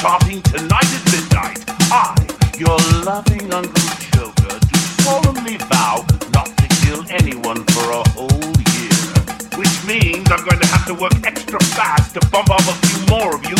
starting tonight at midnight, I, your loving Uncle Joker, do solemnly vow not to kill anyone for a whole year. Which means I'm going to have to work extra fast to bump off a few more of you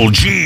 LG.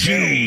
LG.